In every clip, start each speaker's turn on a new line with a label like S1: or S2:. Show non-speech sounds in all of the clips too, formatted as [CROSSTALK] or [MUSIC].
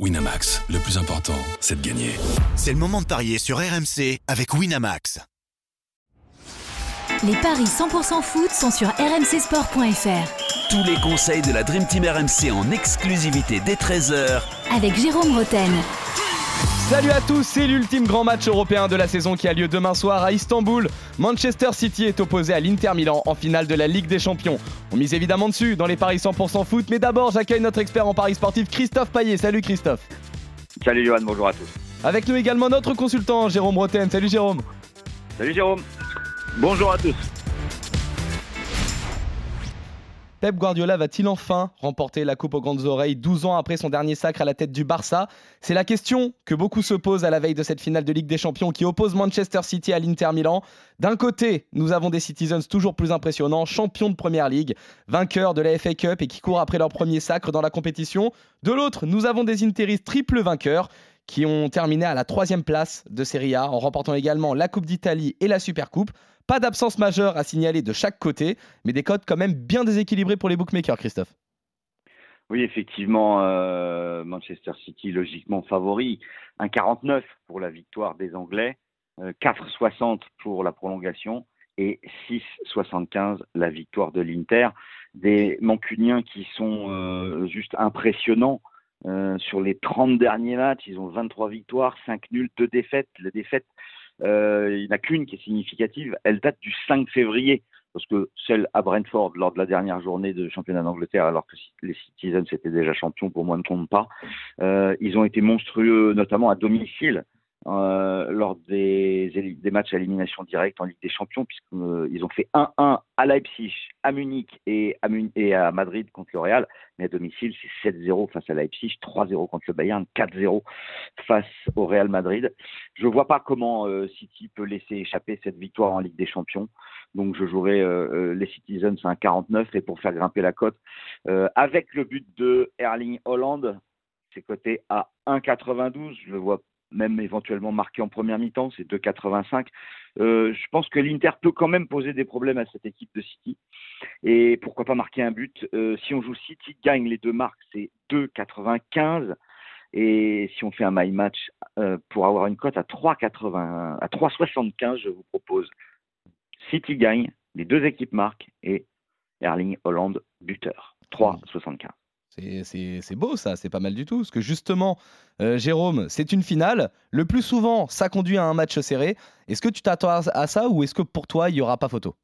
S1: Winamax, le plus important, c'est de gagner.
S2: C'est le moment de parier sur RMC avec Winamax.
S3: Les paris 100% foot sont sur rmcsport.fr.
S4: Tous les conseils de la Dream Team RMC en exclusivité dès 13h
S3: Avec Jérôme Roten.
S5: Salut à tous, c'est l'ultime grand match européen de la saison qui a lieu demain soir à Istanbul. Manchester City est opposé à l'Inter Milan en finale de la Ligue des Champions. On mise évidemment dessus dans les paris 100% foot, mais d'abord j'accueille notre expert en paris sportif Christophe Paillet. Salut Christophe.
S6: Salut Johan, bonjour à tous.
S5: Avec nous également notre consultant Jérôme Roten. Salut Jérôme.
S6: Salut Jérôme. Bonjour à tous.
S5: Pep Guardiola va-t-il enfin remporter la Coupe aux grandes oreilles 12 ans après son dernier sacre à la tête du Barça? C'est la question que beaucoup se posent à la veille de cette finale de Ligue des Champions qui oppose Manchester City à l'Inter Milan. D'un côté, nous avons des Citizens toujours plus impressionnants, champions de Première Ligue, vainqueurs de la FA Cup et qui courent après leur premier sacre dans la compétition. De l'autre, nous avons des Interis triple vainqueurs qui ont terminé à la troisième place de Serie A en remportant également la Coupe d'Italie et la Supercoupe. Pas d'absence majeure à signaler de chaque côté, mais des codes quand même bien déséquilibrés pour les bookmakers, Christophe.
S6: Oui, effectivement, euh, Manchester City logiquement favori. 1,49 pour la victoire des Anglais, 4,60 euh, pour la prolongation et 6,75 la victoire de l'Inter. Des Mancuniens qui sont euh, juste impressionnants. sur les 30 derniers matchs, ils ont 23 victoires, 5 nuls, 2 défaites. Les défaites euh, il n'y en a qu'une qui est significative. Elle date du 5 février, parce que celle à Brentford, lors de la dernière journée de championnat d'Angleterre, alors que les Citizens étaient déjà champions, pour moi ne compte pas. Euh, ils ont été monstrueux, notamment à domicile. Euh, lors des, des, matchs à élimination directe en Ligue des Champions, puisqu'ils euh, ont fait 1-1 à Leipzig, à Munich et à, Madrid contre le Real. Mais à domicile, c'est 7-0 face à Leipzig, 3-0 contre le Bayern, 4-0 face au Real Madrid. Je ne vois pas comment euh, City peut laisser échapper cette victoire en Ligue des Champions. Donc je jouerai les Citizens à 49 et pour faire grimper la cote, avec le but de Erling Holland, c'est coté à 1,92. Je le vois même éventuellement marqué en première mi-temps, c'est 2,85. Euh, je pense que l'Inter peut quand même poser des problèmes à cette équipe de City. Et pourquoi pas marquer un but? Euh, Si on joue City, gagne les deux marques, c'est 2,95. Et si on fait un my match euh, pour avoir une cote à 3,80, à 3,75, je vous propose City gagne, les deux équipes marquent et Erling Holland buteur. 3,75.
S5: C'est beau ça, c'est pas mal du tout. Parce que justement, euh, Jérôme, c'est une finale. Le plus souvent, ça conduit à un match serré. Est-ce que tu t'attends à ça ou est-ce que pour toi, il n'y aura pas photo?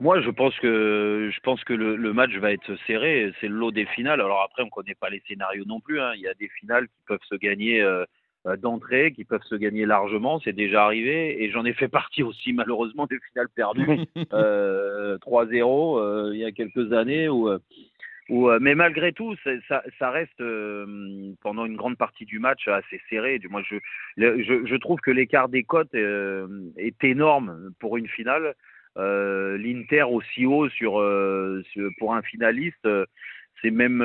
S7: Moi, je pense que je pense que le, match va être serré. C'est le lot des finales. Alors après, on ne connaît pas les scénarios non plus. Hein. Il y a des finales qui peuvent se gagner euh, euh, d'entrée, qui peuvent se gagner largement. C'est déjà arrivé. Et j'en ai fait partie aussi, malheureusement, des finales perdues. [LAUGHS] 3-0 il y a quelques années où euh, mais malgré tout, ça, ça, reste euh, pendant une grande partie du match assez serré. Du moins, je, je, je trouve que l'écart des cotes euh, est énorme pour une finale. L'Inter aussi haut sur, pour un finaliste, c'est même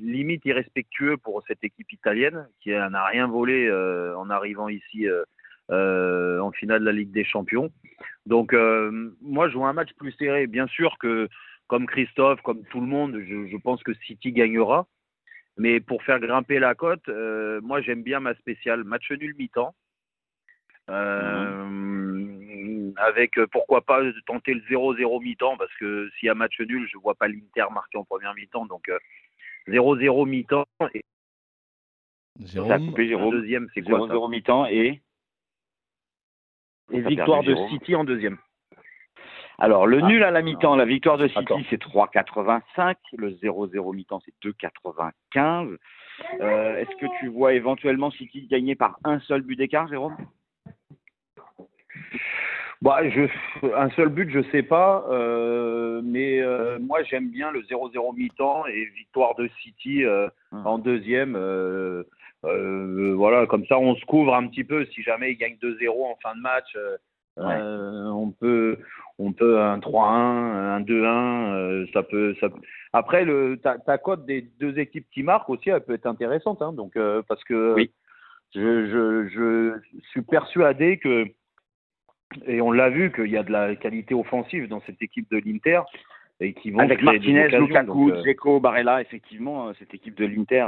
S7: limite irrespectueux pour cette équipe italienne qui n'a rien volé en arrivant ici. en finale de la Ligue des Champions. Donc, moi, je vois un match plus serré. Bien sûr que comme Christophe, comme tout le monde, je, pense que City gagnera. Mais pour faire grimper la cote, euh, moi j'aime bien ma spéciale match nul mi-temps. Euh, mhm. Avec euh, pourquoi pas tenter le 0-0 mi-temps parce que s'il y a match nul, je ne vois pas l'Inter marquer en première mi-temps. Donc 0-0 mi-temps. Et...
S6: Jérôme,
S7: deuxième, c'est quoi
S6: 0-0 mi-temps et.
S7: Et victoire de City en deuxième.
S6: Alors, le ah. nul à la mi-temps, la victoire de City, c'est 3,85. Le 0-0 mi-temps, c'est 2,95. Euh, Est-ce que tu vois éventuellement City gagner par un seul but d'écart, Jérôme?
S7: Bah, je, un seul but, je sais pas, euh, mais euh, moi j'aime bien le 0-0 mi-temps et victoire de City euh, hum. en deuxième. voilà, comme ça on se couvre un petit peu si jamais il gagne 2-0 en fin de match. Euh, on peut, on peut un 3-1, un 2-1, euh, ça peut, ça. Après, le, ta, ta, cote des deux équipes qui marquent aussi, elle peut être intéressante, hein, donc euh, parce que
S6: oui.
S7: je, je, je suis persuadé que et on l'a vu qu'il y a de la qualité offensive dans cette équipe de l'Inter. et qui vont
S6: Avec Martinez, Lukaku, Dzeko, Barella, effectivement, cette équipe de l'Inter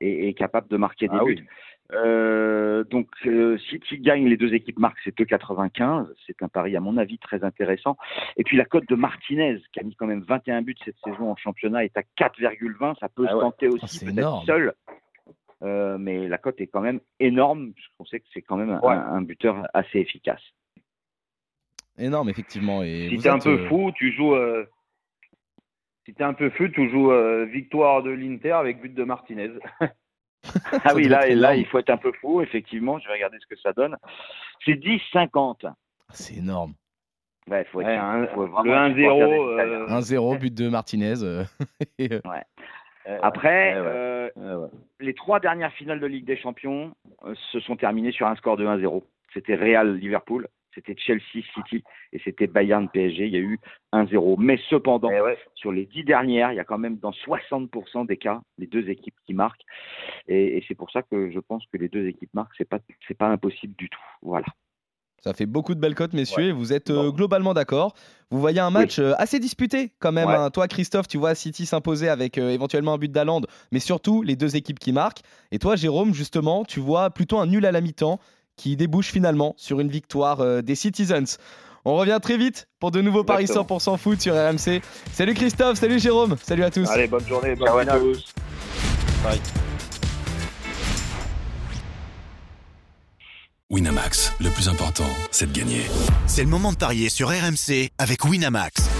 S6: est, est capable de marquer des
S7: Ah
S6: buts.
S7: oui.
S6: Euh, donc, euh, City gagne, les deux équipes marquent, c'est 2,95. C'est un pari, à mon avis, très intéressant. Et puis, la cote de Martinez, qui a mis quand même 21 buts cette saison en championnat, est à 4,20. Ça peut
S7: Ah
S6: se tenter
S5: Ah,
S6: aussi, peut-être
S5: énorme.
S6: seul. Euh, mais la cote est quand même énorme, puisqu'on sait que c'est quand même un,
S7: Ouais.
S6: un buteur assez efficace.
S5: Énorme, effectivement. Et
S7: Si t'es un peu fou, tu joues. si t'es un peu fou, tu joues victoire de l'Inter avec but de Martinez. [LAUGHS]
S6: Ah oui, là, et il faut être un peu fou, effectivement. Je vais regarder ce que ça donne. C'est 10,50.
S5: ah, C'est énorme.
S6: Ouais, faut être,
S7: Ouais, un-
S6: faut vraiment
S7: le
S6: être
S7: 1-0,
S6: supporter des Italiens.
S7: euh,
S5: 1-0, but de Martinez. [LAUGHS] et, euh,
S6: Après,
S7: Ouais, ouais.
S6: euh,
S7: Ouais, ouais.
S6: les trois dernières finales de Ligue des Champions euh, se sont terminées sur un score de 1-0. C'était Real Liverpool, c'était Chelsea City et c'était Bayern PSG. Il y a eu 1-0. Mais cependant,
S7: Eh ouais.
S6: sur les dix dernières, il y a quand même dans 60% des cas les deux équipes qui marquent. Et, et c'est pour ça que je pense que les deux équipes marquent. C'est pas c'est pas impossible du tout. Voilà.
S5: Ça fait beaucoup de belles cotes, messieurs,
S7: Ouais.
S5: et vous êtes euh, globalement d'accord. Vous voyez un match euh, assez disputé quand même.
S7: Ouais.
S5: hein. Toi, Christophe, tu vois City s'imposer avec euh, éventuellement un but d'Aland, mais surtout les deux équipes qui marquent. Et toi, Jérôme, justement, tu vois plutôt un nul à la mi-temps qui débouche finalement sur une victoire euh, des Citizens. On revient très vite pour de nouveaux paris
S7: Exactement.
S5: 100% foot sur RMC. Salut Christophe, salut Jérôme, salut à tous.
S7: Allez, bonne journée, bonne
S6: Ciao à tous.
S1: Winamax, le plus important, c'est de gagner.
S2: C'est le moment de parier sur RMC avec Winamax.